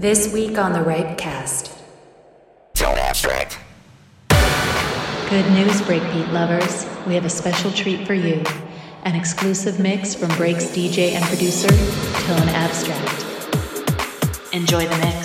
This week on the Ripecast. Tone Abstract. Good news, Breakbeat lovers. We have a special treat for you. An exclusive mix from Break's DJ and producer, Tone Abstract. Enjoy the mix.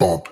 Bob.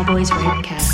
Cowboys Rapecast.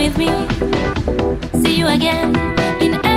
with me. See you again in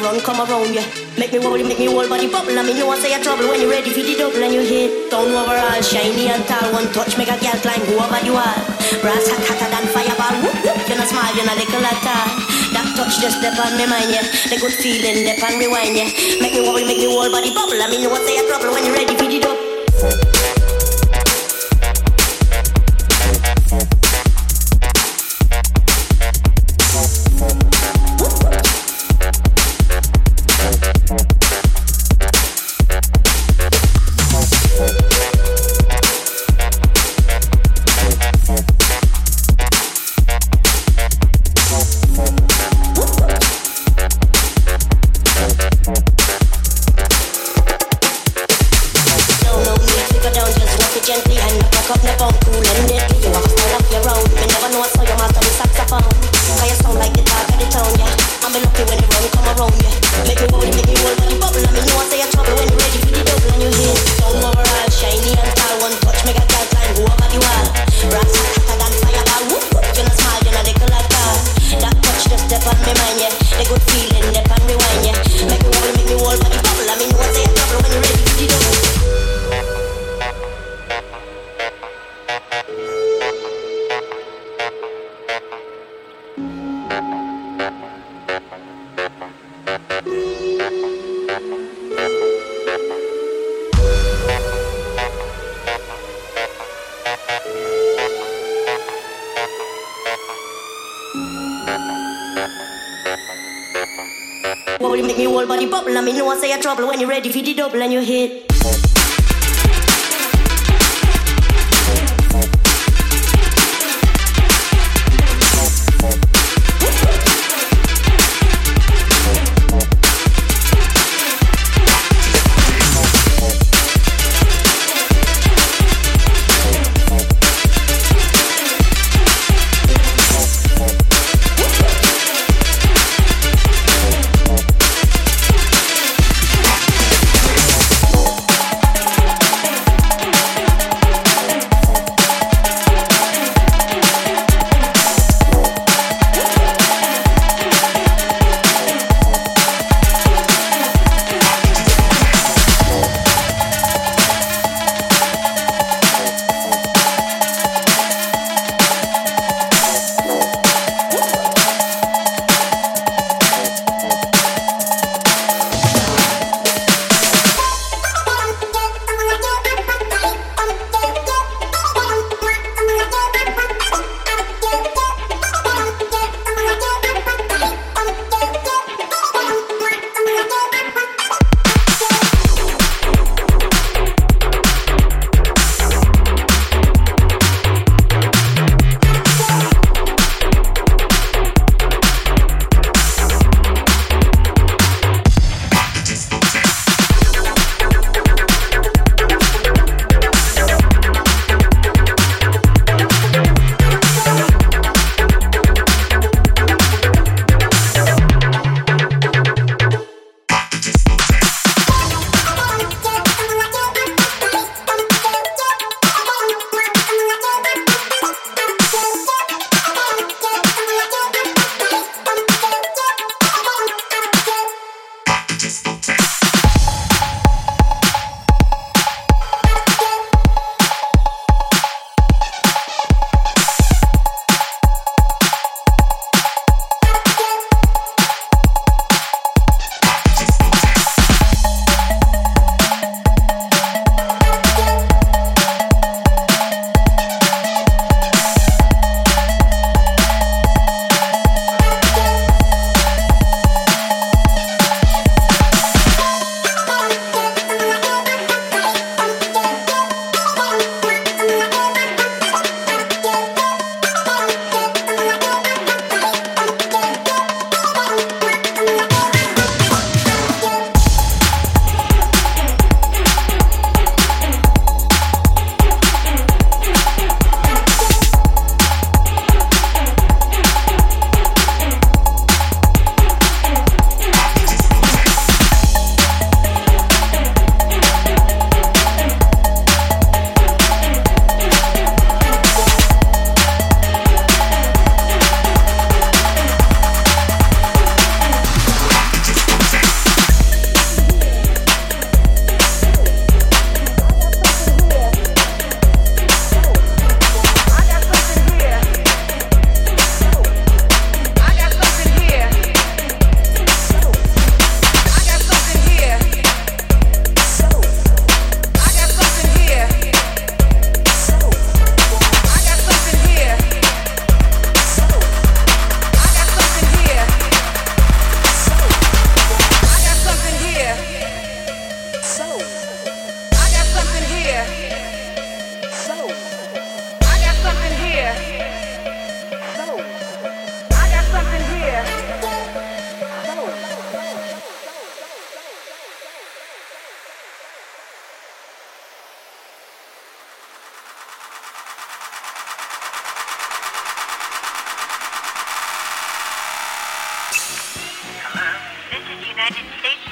come around yeah. Make me worry, make me whole body bubble. I mean, you want say a trouble when you're ready for the double and you hit. Down overall, shiny and tall. One touch, make a girl climb whoever you are. Brass hot, hotter than fireball. Whoop, whoop. You're not small, you're not little at all. That touch just step on me mind, yeah. The good feeling, step on rewind, yeah. Make me worry, make me whole body bubble. I mean, you want say a trouble when you're ready for the double.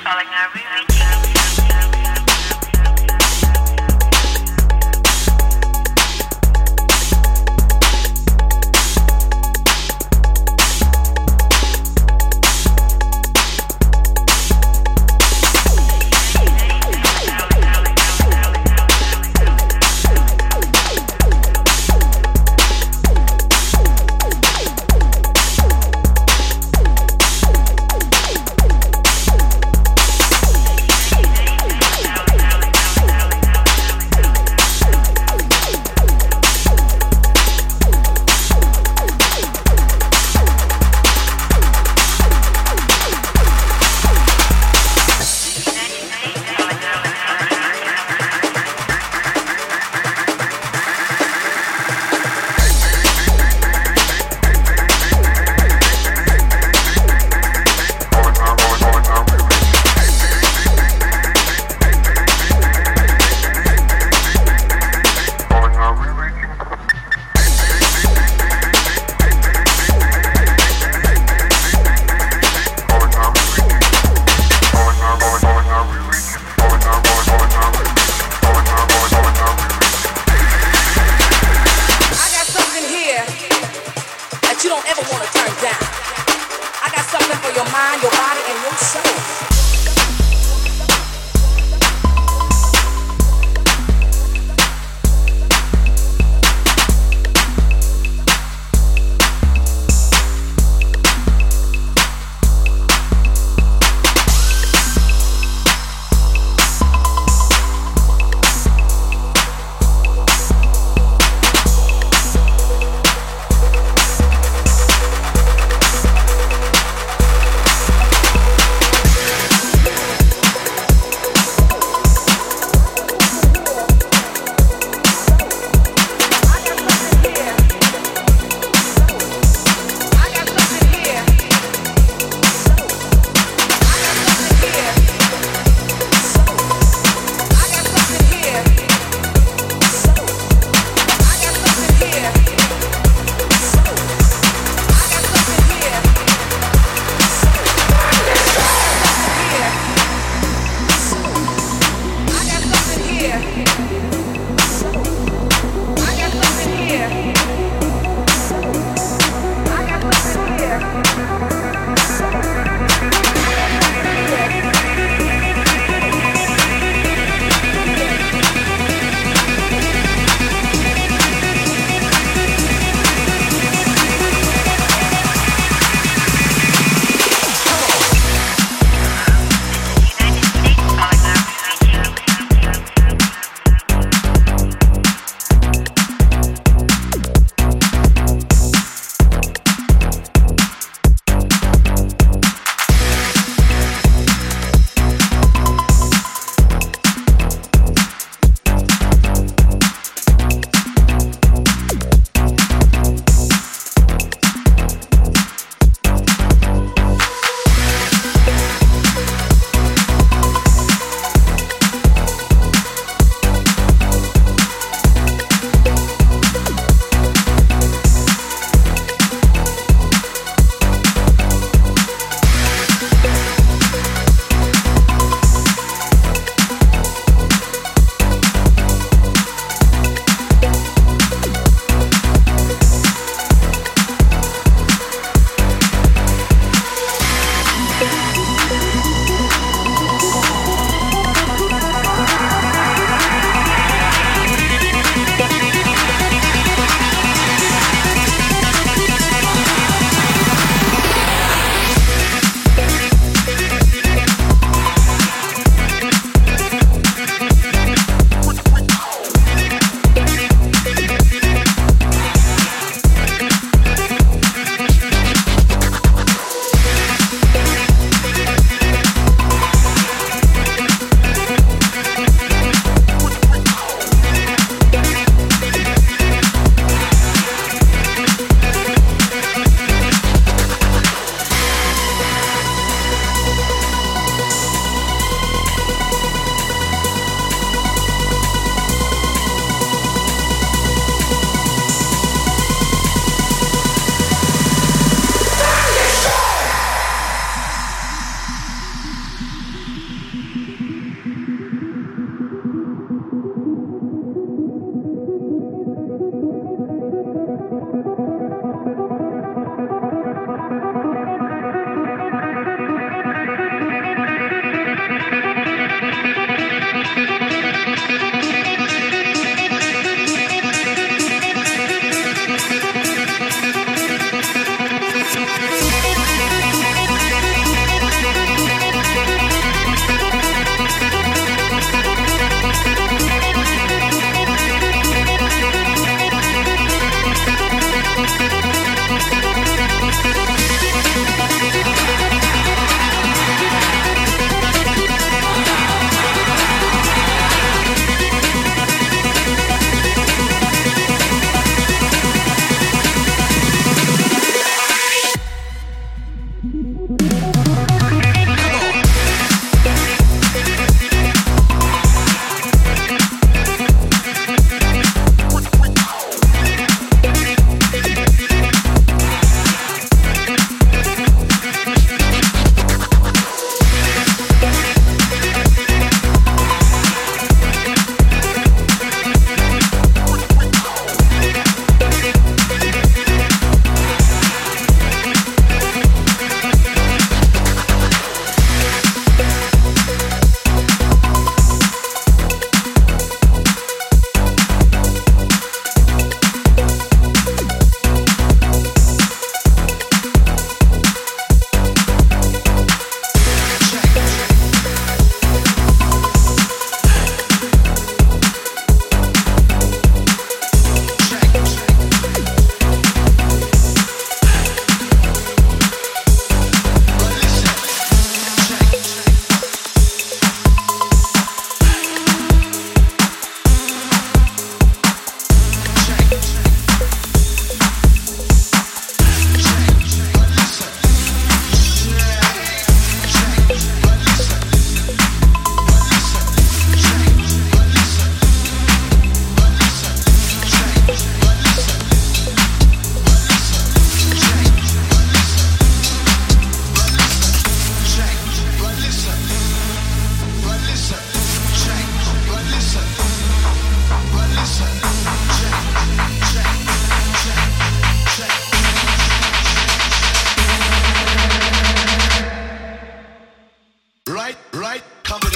falling, I really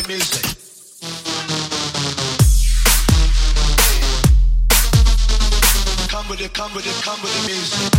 Come with it, come with it, come with the music.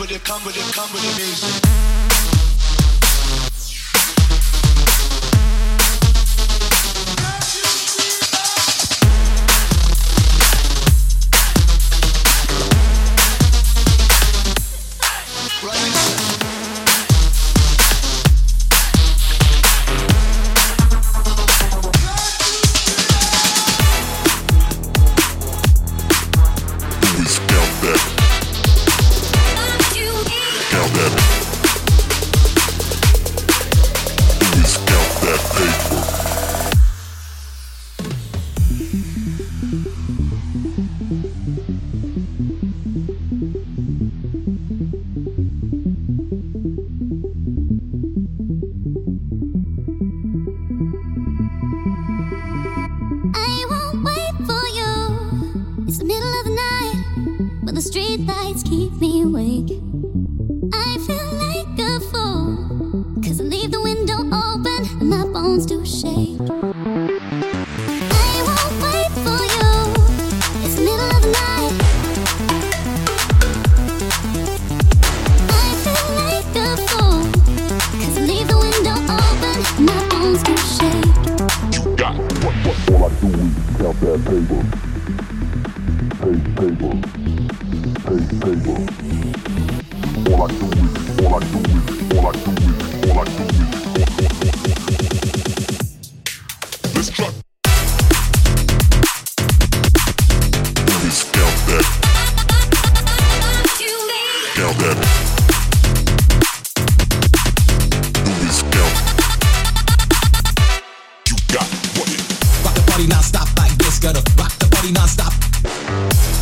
with it, come with it, come with it, music. That paper. Pay, paper.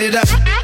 Cowboys Rightcast. Available